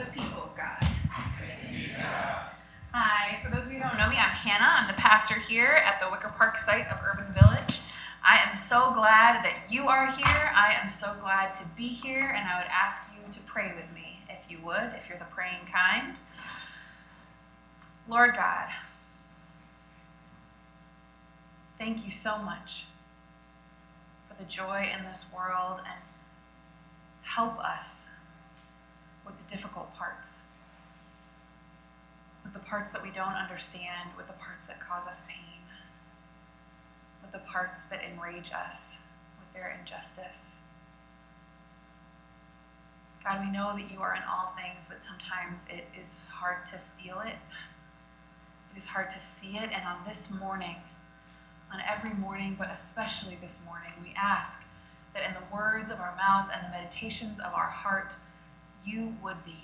the people of God. Hi, for those of you who don't know me, I'm Hannah. I'm the pastor here at the Wicker Park site of Urban Village. I am so glad that you are here. I am so glad to be here, and I would ask you to pray with me if you would, if you're the praying kind. Lord God, thank you so much for the joy in this world and help us with the difficult parts, with the parts that we don't understand, with the parts that cause us pain, with the parts that enrage us with their injustice. God, we know that you are in all things, but sometimes it is hard to feel it. It is hard to see it. And on this morning, on every morning, but especially this morning, we ask that in the words of our mouth and the meditations of our heart, you would be.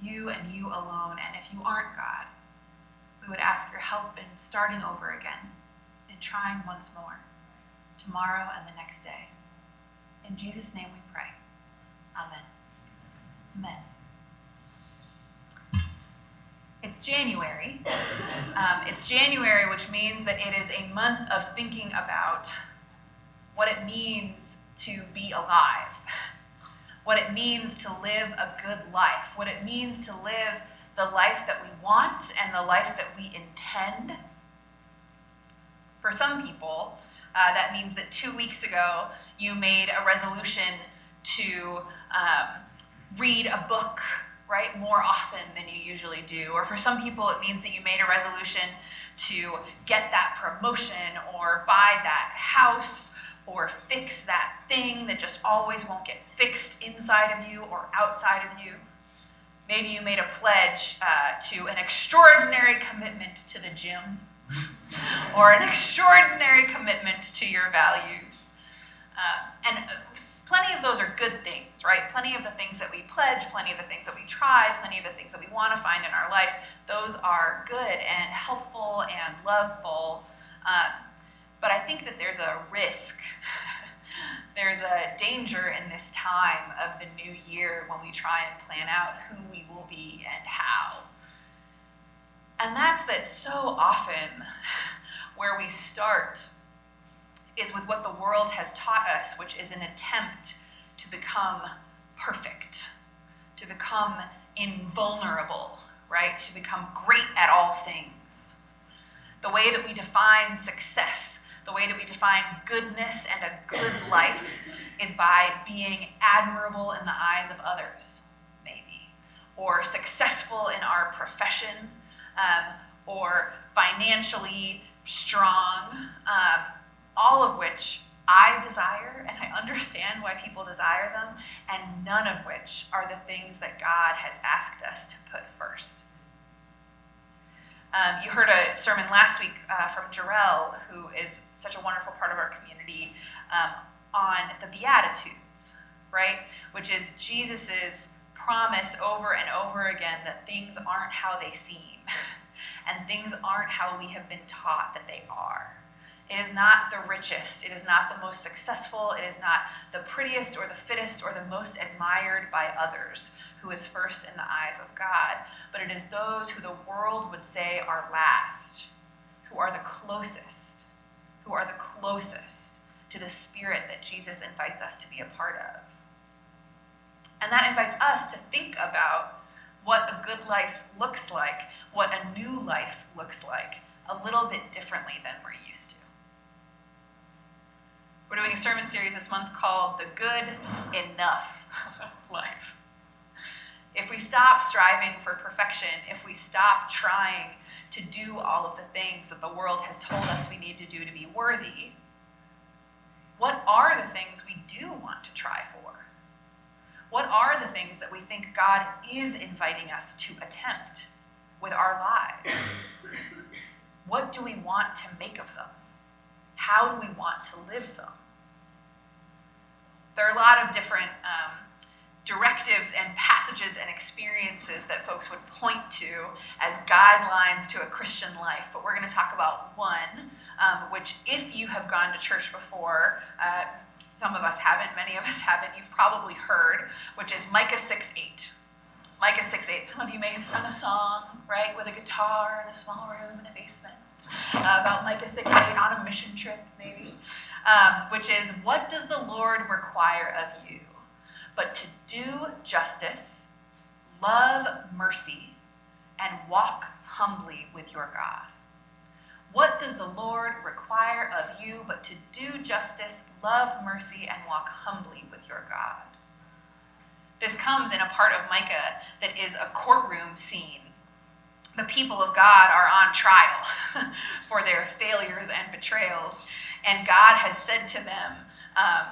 You and you alone. And if you aren't God, we would ask your help in starting over again, in trying once more, tomorrow and the next day. In Jesus' name we pray. Amen. Amen. It's January. Um, it's January, which means that it is a month of thinking about what it means to be alive, what it means to live a good life, what it means to live the life that we want and the life that we intend. For some people, uh, that means that two weeks ago you made a resolution to um, read a book right, more often than you usually do. Or for some people, it means that you made a resolution to get that promotion or buy that house or fix that thing that just always won't get fixed inside of you or outside of you. Maybe you made a pledge uh, to an extraordinary commitment to the gym or an extraordinary commitment to your values. Uh, and uh, plenty of those are good things, right? Plenty of the things that we pledge, plenty of the things that we try, plenty of the things that we want to find in our life, those are good and helpful and loveful. Um, but I think that there's a risk, there's a danger in this time of the new year when we try and plan out who we will be and how. And that's that so often where we start is with what the world has taught us, which is an attempt to become perfect, to become invulnerable, right? To become great at all things. The way that we define success, the way that we define goodness and a good life is by being admirable in the eyes of others, maybe, or successful in our profession, um, or financially strong. Um, all of which I desire and I understand why people desire them, and none of which are the things that God has asked us to put first. Um, you heard a sermon last week uh, from Jarrell, who is such a wonderful part of our community, um, on the Beatitudes, right? Which is Jesus's promise over and over again that things aren't how they seem, and things aren't how we have been taught that they are. It is not the richest. It is not the most successful. It is not the prettiest or the fittest or the most admired by others who is first in the eyes of God, but it is those who the world would say are last, who are the closest, who are the closest to the spirit that Jesus invites us to be a part of. And that invites us to think about what a good life looks like, what a new life looks like, a little bit differently than we're used to. We're doing a sermon series this month called The Good Enough Life. If we stop striving for perfection, if we stop trying to do all of the things that the world has told us we need to do to be worthy, what are the things we do want to try for? What are the things that we think God is inviting us to attempt with our lives? What do we want to make of them? How do we want to live them? There are a lot of different um, directives and passages and experiences that folks would point to as guidelines to a Christian life, but we're going to talk about one, um, which, if you have gone to church before, uh, some of us haven't, many of us haven't, you've probably heard, which is Micah 6 8. Micah 6 8. Some of you may have sung a song, right, with a guitar in a small room in a basement uh, about Micah 6 8 on a mission trip, maybe, um, which is, What does the Lord require of you? But to do justice, love mercy, and walk humbly with your God. What does the Lord require of you but to do justice, love mercy, and walk humbly with your God? This comes in a part of Micah that is a courtroom scene. The people of God are on trial for their failures and betrayals, and God has said to them, um,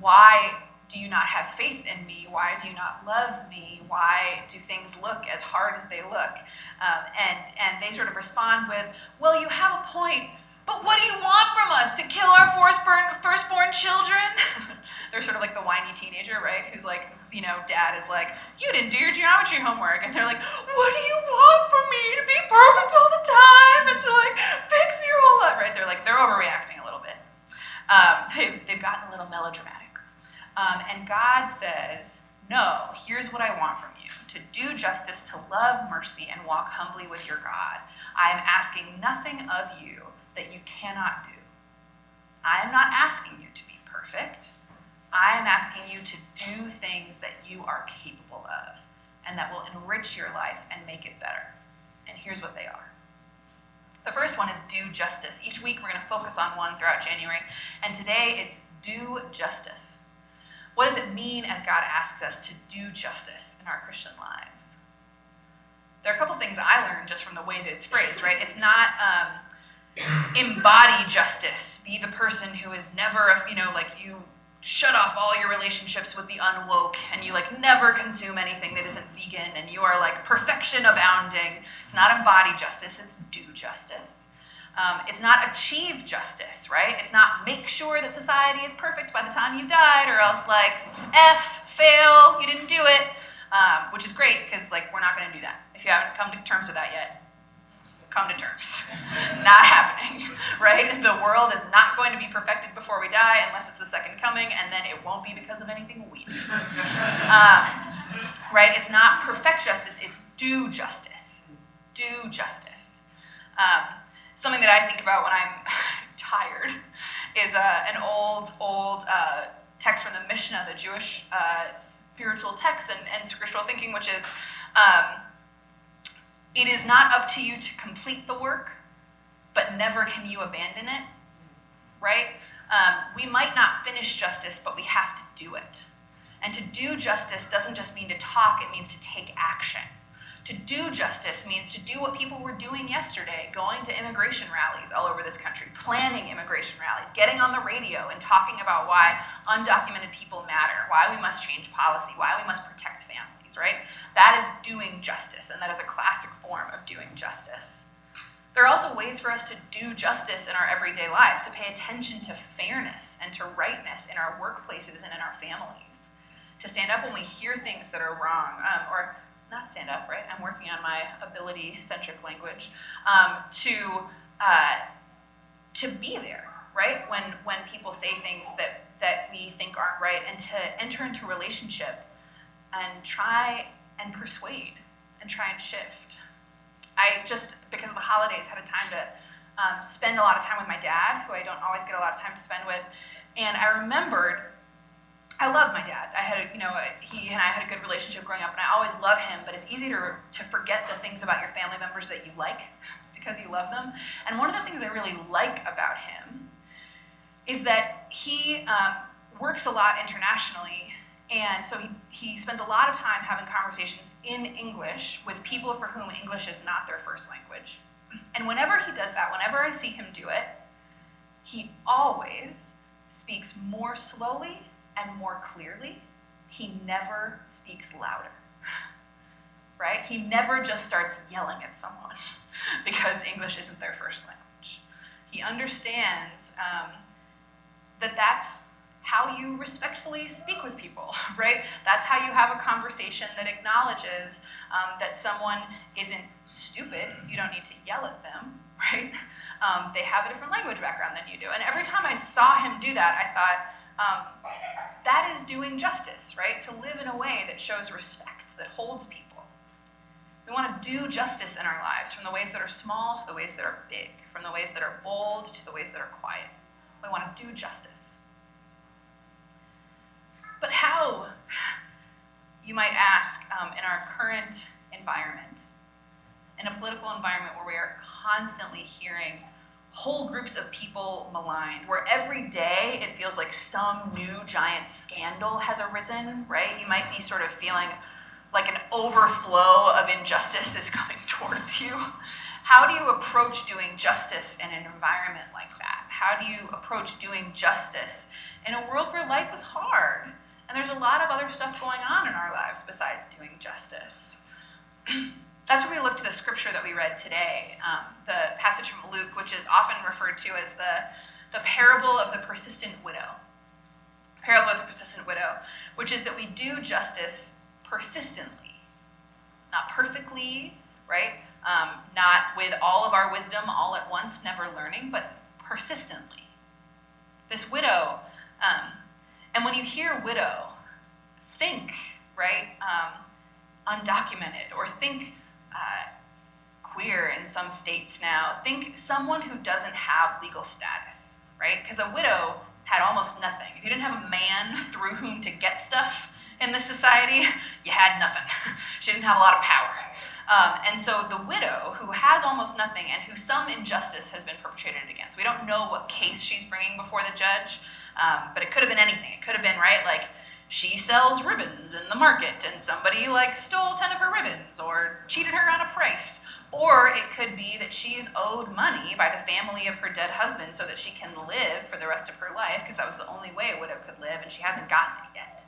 Why do you not have faith in me? Why do you not love me? Why do things look as hard as they look? Um, and, and they sort of respond with, Well, you have a point, but what do you want from us? To kill our firstborn, firstborn children? They're sort of like the whiny teenager, right? Who's like, you know, dad is like, You didn't do your geometry homework. And they're like, What do you want from me? To be perfect all the time and to like fix your whole life, right? They're like, they're overreacting a little bit. Um, they've, they've gotten a little melodramatic. Um, and God says, No, here's what I want from you to do justice, to love mercy, and walk humbly with your God. I am asking nothing of you that you cannot do. I am not asking you to be perfect. I am asking you to do things that you are capable of and that will enrich your life and make it better. And here's what they are. The first one is do justice. Each week we're going to focus on one throughout January, and today it's do justice. What does it mean as God asks us to do justice in our Christian lives? There are a couple things I learned just from the way that it's phrased, right? It's not um, embody justice, be the person who is never, you know, like you shut off all your relationships with the unwoke and you like never consume anything that isn't vegan and you are like perfection abounding. It's not embody justice, it's do justice. Um, it's not achieve justice, right? It's not make sure that society is perfect by the time you died, or else like F, fail, you didn't do it, um, which is great because like we're not going to do that. If you haven't come to terms with that yet, come to terms. not happening, right? The world is not going to be perfected before we die unless it's the second coming, and then it won't be because of anything we do. Um, right? It's not perfect justice, it's do justice. Do justice. Something that I think about when I'm tired is uh, an old, old uh, text from the Mishnah, the Jewish uh, spiritual text and, and spiritual thinking, which is um, it is not up to you to complete the work, but never can you abandon it, right? Um, we might not finish justice, but we have to do it. And to do justice doesn't just mean to talk, it means to take action. To do justice means to do what people were doing yesterday, going to immigration rallies all over this country, planning immigration rallies, getting on the radio and talking about why undocumented people matter, why we must change policy, why we must protect families, right? That is doing justice, and that is a classic form of doing justice. There are also ways for us to do justice in our everyday lives, to pay attention to fairness and to rightness in our workplaces and in our families, to stand up when we hear things that are wrong, um, or not stand up, right? I'm working on my ability centric language um, to uh, to be there, right? When when people say things that that we think aren't right, and to enter into relationship and try and persuade and try and shift. I just because of the holidays had a time to um, spend a lot of time with my dad, who I don't always get a lot of time to spend with, and I remembered I love my dad. I had, a, you know, he and I had a good relationship growing up, and I always love him. But it's easy to to forget the things about your family members that you like because you love them. And one of the things I really like about him is that he um, works a lot internationally, and so he he spends a lot of time having conversations in English with people for whom English is not their first language. And whenever he does that, whenever I see him do it, he always speaks more slowly and more clearly, he never speaks louder. Right? He never just starts yelling at someone because English isn't their first language. He understands um, that that's how you respectfully speak with people, right? That's how you have a conversation that acknowledges um, that someone isn't stupid. You don't need to yell at them, right? Um, they have a different language background than you do. And every time I saw him do that, I thought, um, that is doing justice, right? To live in a way that shows respect, that holds people. We want to do justice in our lives, from the ways that are small to the ways that are big, from the ways that are bold to the ways that are quiet. We want to do justice. But how, you might ask, um, in our current environment, in a political environment where we are constantly hearing whole groups of people maligned, where every day it feels like some new giant scandal has arisen, right? You might be sort of feeling like an overflow of injustice is coming towards you. How do you approach doing justice in an environment like that? How do you approach doing justice in a world where life is hard and there's a lot of other stuff going on in our lives besides doing justice? that's where we look to the scripture that we read today, um, the passage from Luke, which is often referred to as the, the parable of the persistent widow. Parable of the persistent widow, which is that we do justice persistently, not perfectly, right? Um, not with all of our wisdom all at once, never learning, but persistently. This widow, um, and when you hear widow, think, right, um, undocumented, or think uh, queer in some states now, think someone who doesn't have legal status, right? Because a widow had almost nothing. If you didn't have a man through whom to get stuff in this society, you had nothing. she didn't have a lot of power. Um, and so the widow, who has almost nothing and who some injustice has been perpetrated against, we don't know what case she's bringing before the judge, um, but it could have been anything. It could have been, right, like she sells ribbons in the market and somebody like stole 10 of her ribbons or cheated her on a price. Or it could be that she's owed money by the family of her dead husband so that she can live for the rest of her life because that was the only way a widow could live and she hasn't gotten it yet.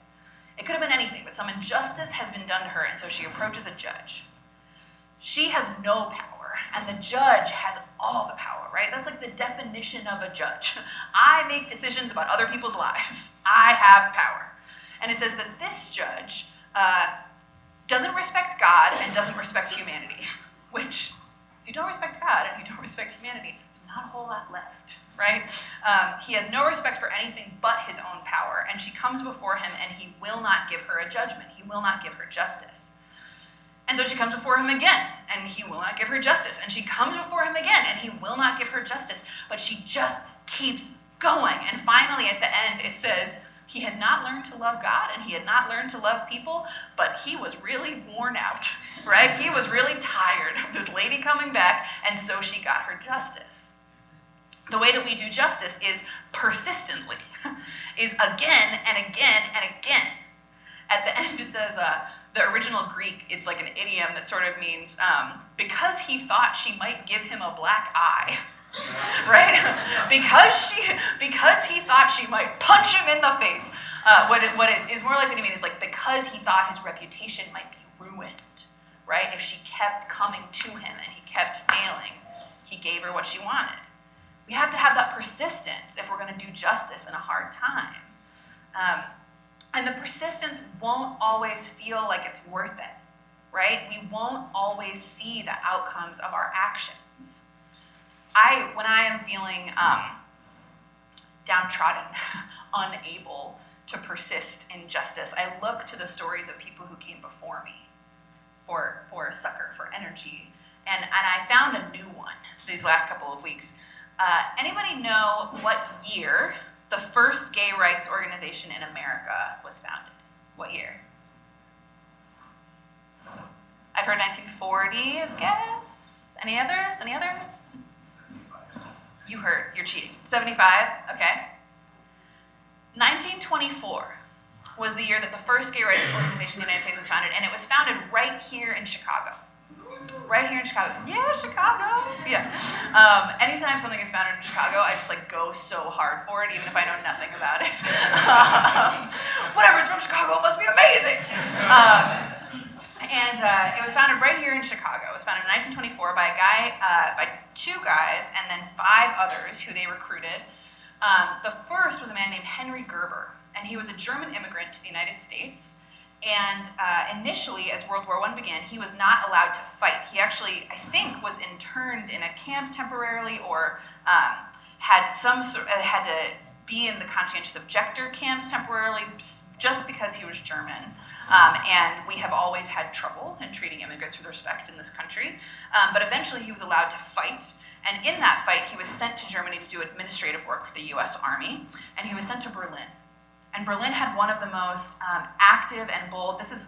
It could have been anything but some injustice has been done to her and so she approaches a judge. She has no power and the judge has all the power right? That's like the definition of a judge. I make decisions about other people's lives. I have power and it says that this judge uh, doesn't respect God and doesn't respect humanity, which, if you don't respect God and you don't respect humanity, there's not a whole lot left, right? Um, he has no respect for anything but his own power, and she comes before him and he will not give her a judgment. He will not give her justice. And so she comes before him again, and he will not give her justice. And she comes before him again, and he will not give her justice. But she just keeps going. And finally, at the end, it says, he had not learned to love God and he had not learned to love people, but he was really worn out, right? He was really tired of this lady coming back, and so she got her justice. The way that we do justice is persistently, is again and again and again. At the end, it says, uh, the original Greek, it's like an idiom that sort of means um, because he thought she might give him a black eye. right? because she, because he thought she might punch him in the face. Uh, what it, what it is more likely to mean is like because he thought his reputation might be ruined, right? If she kept coming to him and he kept failing, he gave her what she wanted. We have to have that persistence if we're going to do justice in a hard time. Um, and the persistence won't always feel like it's worth it, right? We won't always see the outcomes of our actions. I, when I am feeling um, downtrodden, unable to persist in justice, I look to the stories of people who came before me for, for succor, for energy. And, and I found a new one these last couple of weeks. Uh, anybody know what year the first gay rights organization in America was founded? What year? I've heard 1940s, guess. Any others? Any others? You heard. You're cheating. 75? Okay. 1924 was the year that the first gay rights organization in the United States was founded, and it was founded right here in Chicago. Right here in Chicago. Yeah, Chicago. Yeah. Um, anytime something is founded in Chicago, I just like go so hard for it, even if I know nothing about it. um, whatever's from Chicago must be amazing. Um, and uh, it was founded right here in Chicago. Founded in 1924 by a guy, uh, by two guys, and then five others who they recruited. Um, the first was a man named Henry Gerber, and he was a German immigrant to the United States. And uh, initially, as World War I began, he was not allowed to fight. He actually, I think, was interned in a camp temporarily, or um, had some sort, uh, had to be in the conscientious objector camps temporarily, just because he was German. Um, and we have always had trouble in treating immigrants with respect in this country. Um, but eventually he was allowed to fight. And in that fight, he was sent to Germany to do administrative work for the US Army. And he was sent to Berlin. And Berlin had one of the most um, active and bold, this is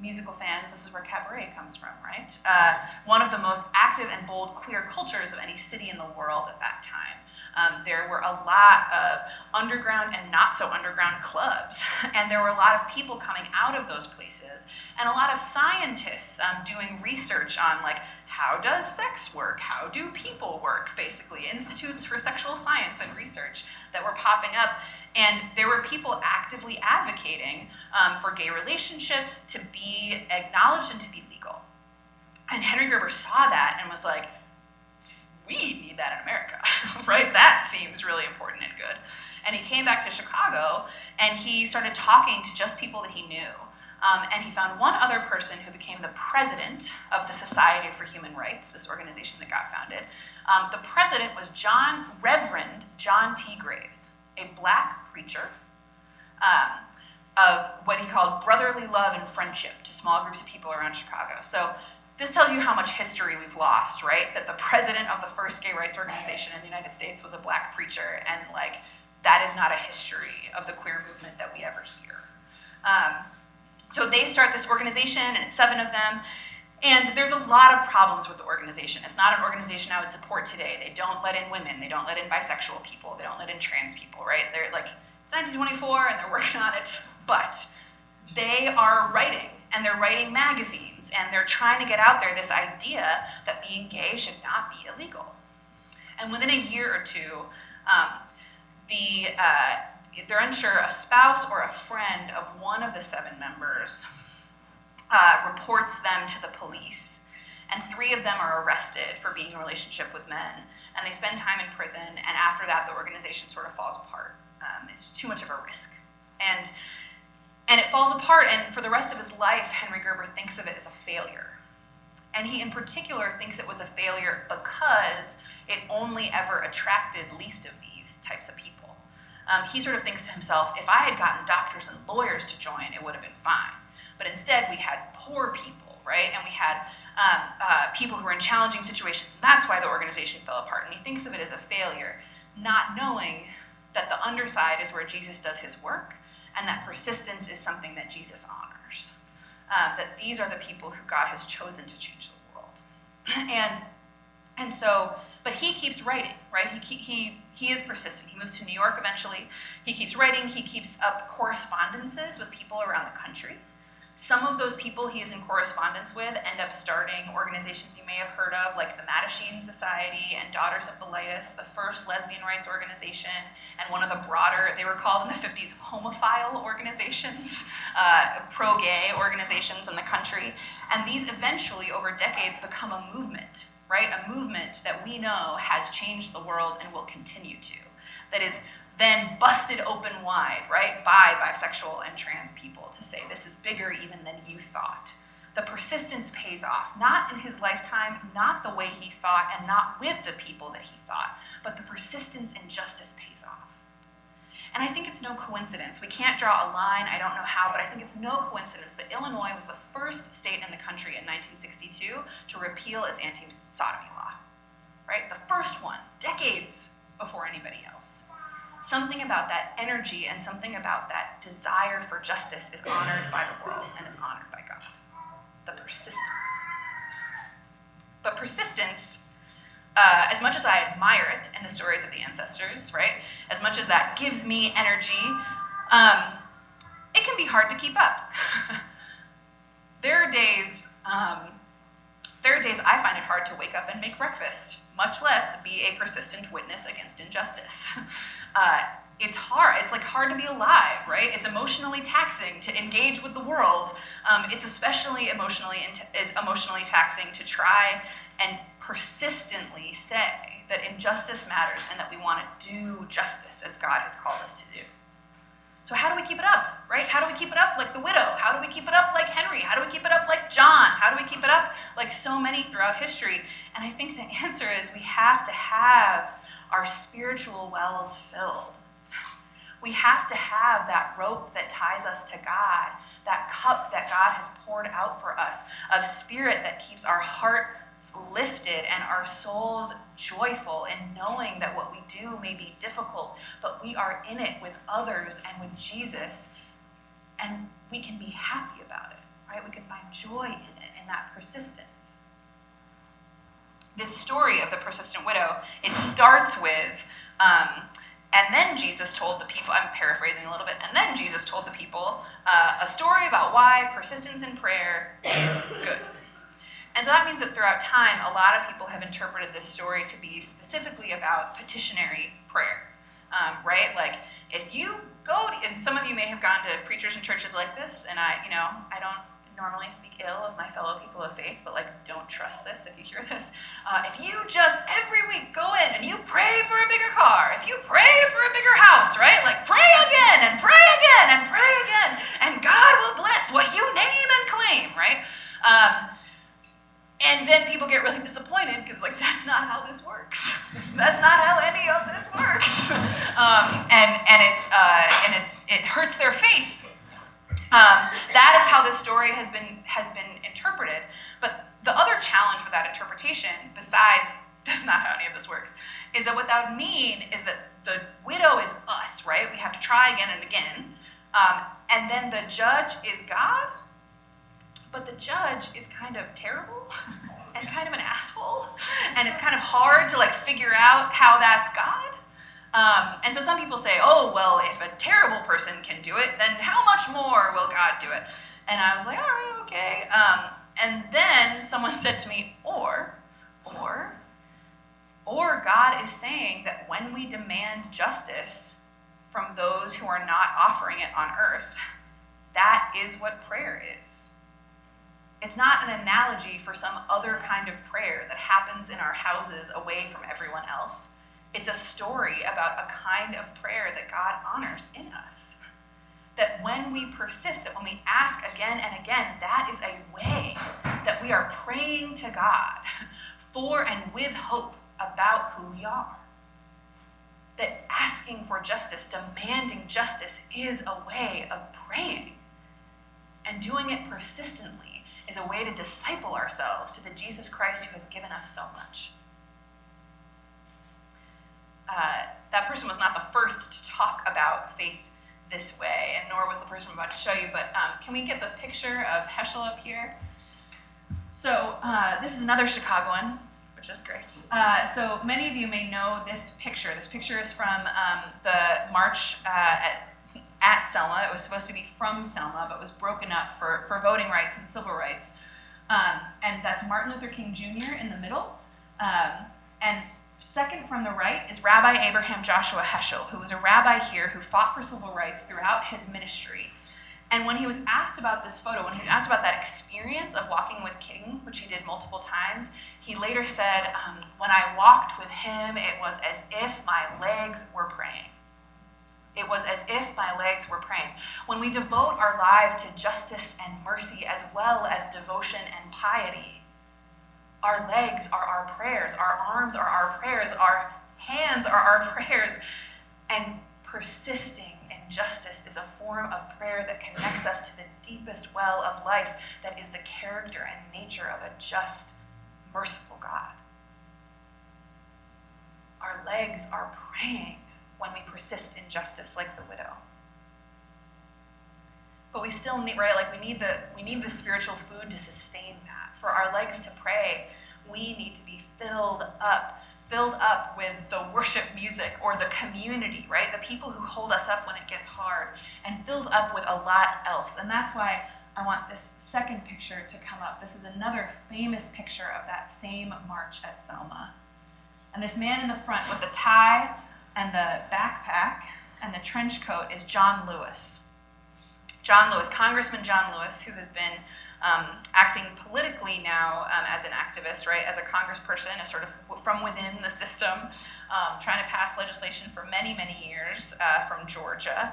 musical fans, this is where cabaret comes from, right? Uh, one of the most active and bold queer cultures of any city in the world at that time. Um, there were a lot of underground and not so underground clubs, and there were a lot of people coming out of those places, and a lot of scientists um, doing research on like how does sex work, how do people work, basically institutes for sexual science and research that were popping up, and there were people actively advocating um, for gay relationships to be acknowledged and to be legal. And Henry Gerber saw that and was like, we need that in America, right? That seems really important and good. And he came back to Chicago and he started talking to just people that he knew. Um, and he found one other person who became the president of the Society for Human Rights, this organization that got founded. Um, the president was John Reverend John T. Graves, a black preacher um, of what he called brotherly love and friendship to small groups of people around Chicago. So this tells you how much history we've lost, right? That the president of the first gay rights organization in the United States was a black preacher, and like that is not a history of the queer movement that we ever hear. Um, so they start this organization, and it's seven of them. And there's a lot of problems with the organization. It's not an organization I would support today. They don't let in women. They don't let in bisexual people. They don't let in trans people, right? They're like, it's 1924 and they're working on it. But they are writing, and they're writing magazines and they're trying to get out there this idea that being gay should not be illegal. And within a year or two, um, the, uh, they're unsure, a spouse or a friend of one of the seven members uh, reports them to the police. And three of them are arrested for being in a relationship with men. And they spend time in prison, and after that, the organization sort of falls apart. Um, it's too much of a risk. And and it falls apart, and for the rest of his life, Henry Gerber thinks of it as a failure. And he, in particular, thinks it was a failure because it only ever attracted least of these types of people. Um, he sort of thinks to himself, if I had gotten doctors and lawyers to join, it would have been fine. But instead, we had poor people, right? And we had um, uh, people who were in challenging situations, and that's why the organization fell apart. And he thinks of it as a failure, not knowing that the underside is where Jesus does his work and that persistence is something that Jesus honors. Uh, that these are the people who God has chosen to change the world. and and so, but he keeps writing, right? He, he, he is persistent. He moves to New York eventually. He keeps writing. He keeps up correspondences with people around the country. Some of those people he is in correspondence with end up starting organizations you may have heard of, like the Mattachine Society and Daughters of Bilitis, the first lesbian rights organization, and one of the broader, they were called in the 50s, homophile organizations, uh, pro gay organizations in the country. And these eventually, over decades, become a movement, right? A movement that we know has changed the world and will continue to. That is then busted open wide, right, by bisexual and trans people to say this is bigger even than you thought. The persistence pays off, not in his lifetime, not the way he thought, and not with the people that he thought, but the persistence and justice pays off. And I think it's no coincidence. We can't draw a line, I don't know how, but I think it's no coincidence that Illinois was the first state in the country in 1962 to repeal its anti sodomy law. Right? The first one, decades before anybody else something about that energy and something about that desire for justice is honored by the world and is honored by God. The persistence. But persistence, uh, as much as I admire it in the stories of the ancestors, right, as much as that gives me energy, um, it can be hard to keep up. there are days, um, there are days I find it hard to wake up and make breakfast much less be a persistent witness against injustice. Uh, it's hard. It's like hard to be alive, right? It's emotionally taxing to engage with the world. Um, it's especially emotionally emotionally taxing to try and persistently say that injustice matters and that we want to do justice as God has called us to do. So how do we keep it up, right? How do we keep it up like the widow? How do we keep it up like Henry? How do we keep it up like John? How do we keep it up like so many throughout history? And I think the answer is we have to have our spiritual wells filled. We have to have that rope that ties us to God, that cup that God has poured out for us of spirit that keeps our heart lifted and our souls joyful in knowing that what we do may be difficult, but we are in it with others and with Jesus, and we can be happy about it, right? We can find joy in it, in that persistence. This story of the persistent widow, it starts with, um, and then Jesus told the people, I'm paraphrasing a little bit, and then Jesus told the people uh, a story about why persistence in prayer is good. And so that means that throughout time, a lot of people have interpreted this story to be specifically about petitionary prayer, um, right? Like, if you go, to, and some of you may have gone to preachers and churches like this, and I, you know, I don't normally speak ill of my fellow people of faith, but like, don't trust this if you hear this. Uh, if you just every week go in and you pray for a bigger car, if you pray for a bigger house, right? Like, pray again and pray again and pray again, and God will bless what you name and claim, right? Um, and then people get really disappointed because, like, that's not how this works. that's not how any of this works. um, and and it's uh, and it's it hurts their faith. Um, that is how this story has been has been interpreted. But the other challenge with that interpretation, besides that's not how any of this works, is that what that would mean is that the widow is us, right? We have to try again and again, um, and then the judge is God but the judge is kind of terrible and kind of an asshole, and it's kind of hard to like figure out how that's God. Um, and so some people say, oh, well, if a terrible person can do it, then how much more will God do it? And I was like, all right, okay. Um, and then someone said to me, or, or, or God is saying that when we demand justice from those who are not offering it on earth, that is what prayer is. It's not an analogy for some other kind of prayer that happens in our houses away from everyone else. It's a story about a kind of prayer that God honors in us. That when we persist, that when we ask again and again, that is a way that we are praying to God for and with hope about who we are. That asking for justice, demanding justice, is a way of praying and doing it persistently is a way to disciple ourselves to the Jesus Christ who has given us so much. Uh, that person was not the first to talk about faith this way, and nor was the person I'm about to show you, but um, can we get the picture of Heschel up here? So, uh, this is another Chicagoan, which is great. Uh, so, many of you may know this picture. This picture is from um, the march uh, at at Selma. It was supposed to be from Selma, but was broken up for, for voting rights and civil rights. Um, and that's Martin Luther King Jr. in the middle. Um, and second from the right is Rabbi Abraham Joshua Heschel, who was a rabbi here who fought for civil rights throughout his ministry. And when he was asked about this photo, when he was asked about that experience of walking with King, which he did multiple times, he later said, um, When I walked with him, it was as if my legs were praying. It was as if my legs were praying. When we devote our lives to justice and mercy as well as devotion and piety, our legs are our prayers, our arms are our prayers, our hands are our prayers, and persisting in justice is a form of prayer that connects us to the deepest well of life that is the character and nature of a just, merciful God. Our legs are praying when we persist in justice like the widow. But we still need, right, like we need the we need the spiritual food to sustain. For our legs to pray, we need to be filled up, filled up with the worship music or the community, right? The people who hold us up when it gets hard, and filled up with a lot else. And that's why I want this second picture to come up. This is another famous picture of that same march at Selma. And this man in the front with the tie and the backpack and the trench coat is John Lewis. John Lewis, Congressman John Lewis, who has been um, acting politically now um, as an activist, right, as a congressperson, a sort of from within the system, um, trying to pass legislation for many, many years uh, from Georgia.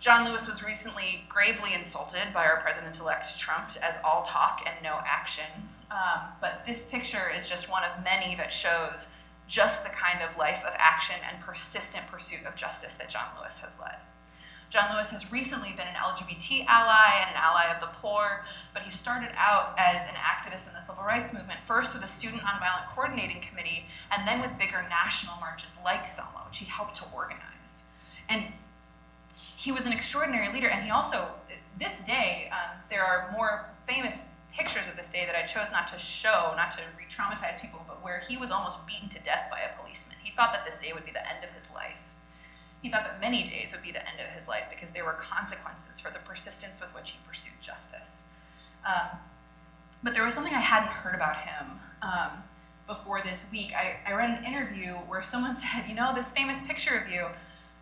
John Lewis was recently gravely insulted by our president elect Trump as all talk and no action. Um, but this picture is just one of many that shows just the kind of life of action and persistent pursuit of justice that John Lewis has led. John Lewis has recently been an LGBT ally and an ally of the poor, but he started out as an activist in the civil rights movement, first with a Student Nonviolent Coordinating Committee, and then with bigger national marches like Selma, which he helped to organize. And he was an extraordinary leader, and he also, this day, um, there are more famous pictures of this day that I chose not to show, not to re traumatize people, but where he was almost beaten to death by a policeman. He thought that this day would be the end of his life. He thought that many days would be the end of his life because there were consequences for the persistence with which he pursued justice. Um, but there was something I hadn't heard about him um, before this week. I, I read an interview where someone said, You know, this famous picture of you,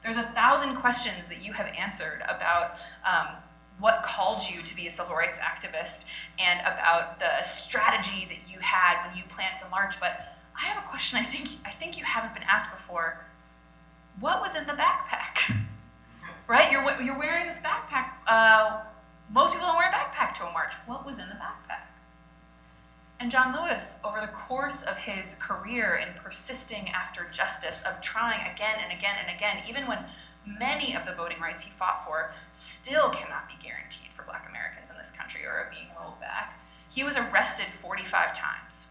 there's a thousand questions that you have answered about um, what called you to be a civil rights activist and about the strategy that you had when you planned the march. But I have a question I think, I think you haven't been asked before what was in the backpack? right? You're, you're wearing this backpack. Uh, most people don't wear a backpack to a march. What was in the backpack? And John Lewis, over the course of his career in persisting after justice, of trying again and again and again, even when many of the voting rights he fought for still cannot be guaranteed for black Americans in this country or are being rolled back, he was arrested 45 times.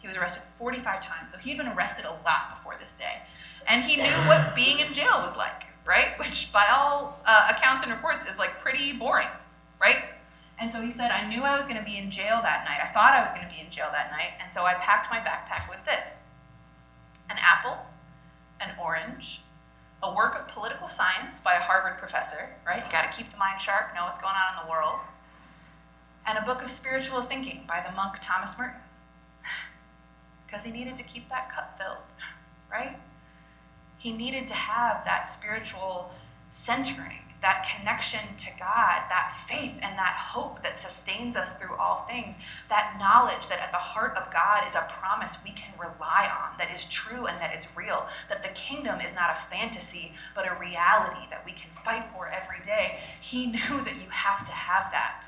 He was arrested 45 times. So he'd been arrested a lot before this day and he knew what being in jail was like, right? Which, by all uh, accounts and reports, is like pretty boring, right? And so he said, I knew I was going to be in jail that night. I thought I was going to be in jail that night, and so I packed my backpack with this an apple, an orange, a work of political science by a Harvard professor, right? You got to keep the mind sharp, know what's going on in the world, and a book of spiritual thinking by the monk Thomas Merton. Because he needed to keep that cup filled, right? He needed to have that spiritual centering, that connection to God, that faith and that hope that sustains us through all things, that knowledge that at the heart of God is a promise we can rely on, that is true and that is real, that the kingdom is not a fantasy, but a reality that we can fight for every day. He knew that you have to have that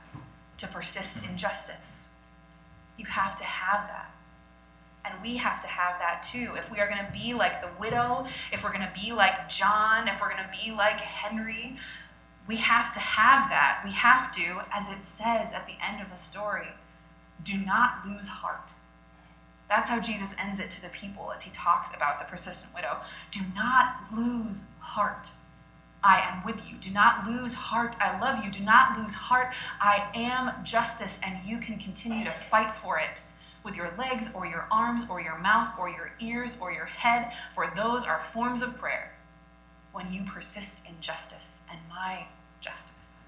to persist in justice. You have to have that. And we have to have that too. If we are going to be like the widow, if we're going to be like John, if we're going to be like Henry, we have to have that. We have to, as it says at the end of the story, do not lose heart. That's how Jesus ends it to the people as he talks about the persistent widow. Do not lose heart. I am with you. Do not lose heart. I love you. Do not lose heart. I am justice, and you can continue to fight for it with your legs or your arms or your mouth or your ears or your head, for those are forms of prayer when you persist in justice and my justice.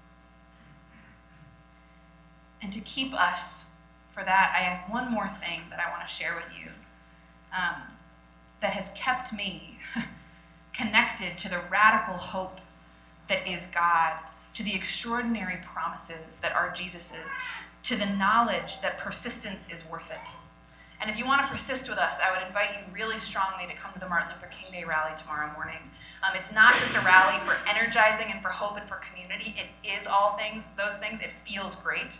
And to keep us for that, I have one more thing that I want to share with you um, that has kept me connected to the radical hope that is God, to the extraordinary promises that are Jesus's, to the knowledge that persistence is worth it. And if you want to persist with us, I would invite you really strongly to come to the Martin Luther King Day rally tomorrow morning. Um, it's not just a rally for energizing and for hope and for community. It is all things, those things. It feels great.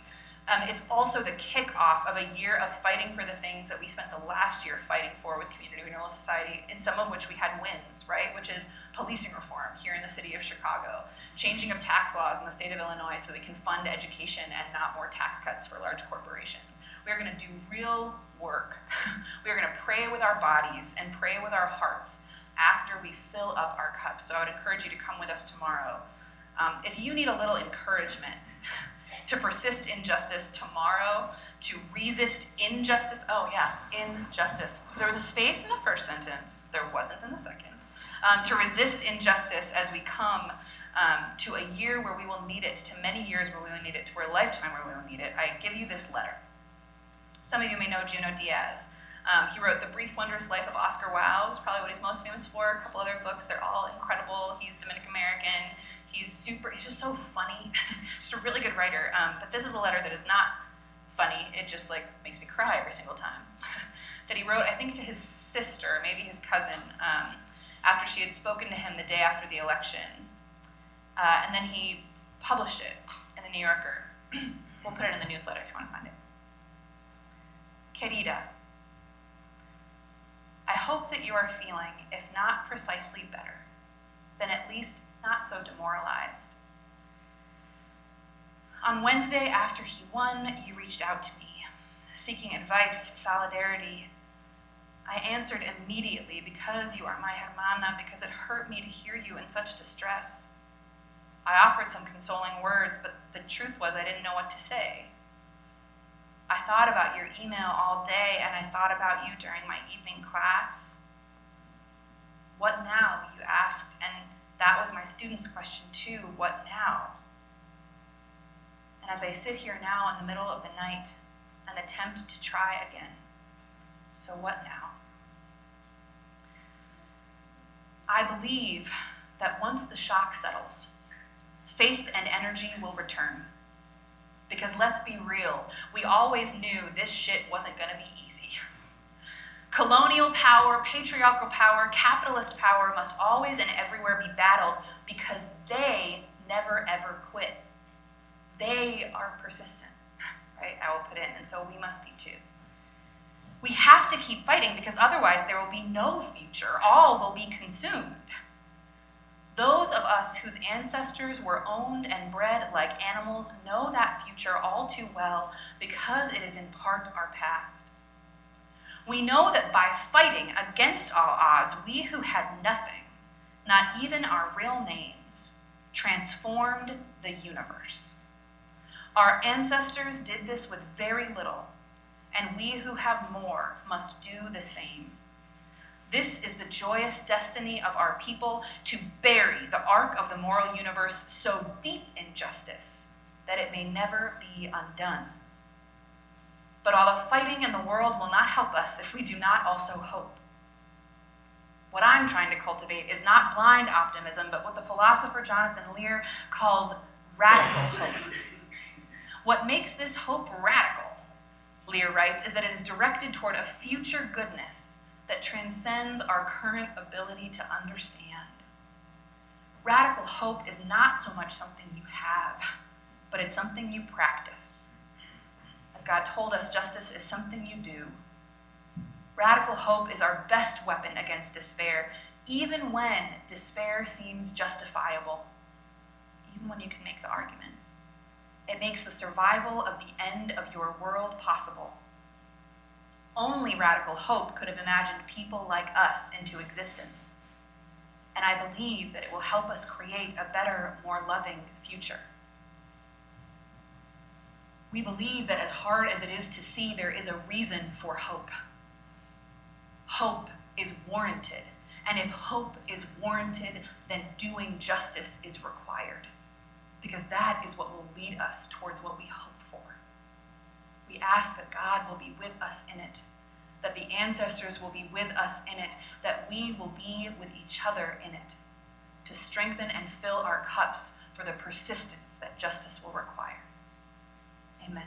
Um, it's also the kickoff of a year of fighting for the things that we spent the last year fighting for with Community Renewal Society, in some of which we had wins, right? Which is policing reform here in the city of Chicago, changing of tax laws in the state of Illinois so we can fund education and not more tax cuts for large corporations. We are going to do real work. we are going to pray with our bodies and pray with our hearts after we fill up our cups. So I would encourage you to come with us tomorrow. Um, if you need a little encouragement, to persist in justice tomorrow, to resist injustice. Oh, yeah, injustice. There was a space in the first sentence, there wasn't in the second. Um, to resist injustice as we come um, to a year where we will need it, to many years where we will need it, to a lifetime where we will need it, I give you this letter. Some of you may know Junot Diaz. Um, he wrote The Brief Wondrous Life of Oscar Wao, is probably what he's most famous for. A couple other books, they're all incredible. He's Dominican American. He's super, he's just so funny. just a really good writer. Um, but this is a letter that is not funny. It just like makes me cry every single time. that he wrote, I think, to his sister, maybe his cousin, um, after she had spoken to him the day after the election. Uh, and then he published it in the New Yorker. we'll put it in the newsletter if you want to find it. Querida, I hope that you are feeling, if not precisely better, then at least not so demoralized. On Wednesday, after he won, you reached out to me, seeking advice, solidarity. I answered immediately because you are my hermana, because it hurt me to hear you in such distress. I offered some consoling words, but the truth was I didn't know what to say. I thought about your email all day, and I thought about you during my evening class. What now? You asked, and that was my student's question too. What now? And as I sit here now in the middle of the night and attempt to try again, so what now? I believe that once the shock settles, faith and energy will return. Because let's be real, we always knew this shit wasn't going to be easy. Colonial power, patriarchal power, capitalist power must always and everywhere be battled because they never ever quit. They are persistent, right? I will put in, and so we must be too. We have to keep fighting because otherwise there will be no future. All will be consumed. Those of us whose ancestors were owned and bred like animals know that future all too well because it is in part our past. We know that by fighting against all odds, we who had nothing, not even our real names, transformed the universe. Our ancestors did this with very little, and we who have more must do the same. This is the joyous destiny of our people to bury the arc of the moral universe so deep in justice that it may never be undone. But all the fighting in the world will not help us if we do not also hope. What I'm trying to cultivate is not blind optimism, but what the philosopher Jonathan Lear calls radical hope. What makes this hope radical, Lear writes, is that it is directed toward a future goodness that transcends our current ability to understand. Radical hope is not so much something you have, but it's something you practice. As God told us, justice is something you do. Radical hope is our best weapon against despair, even when despair seems justifiable, even when you can make the argument. It makes the survival of the end of your world possible. Only radical hope could have imagined people like us into existence. And I believe that it will help us create a better, more loving future. We believe that as hard as it is to see, there is a reason for hope. Hope is warranted. And if hope is warranted, then doing justice is required. Because that is what will lead us towards what we hope for. We ask that God will be with us in it, that the ancestors will be with us in it, that we will be with each other in it, to strengthen and fill our cups for the persistence that justice will require. Amen.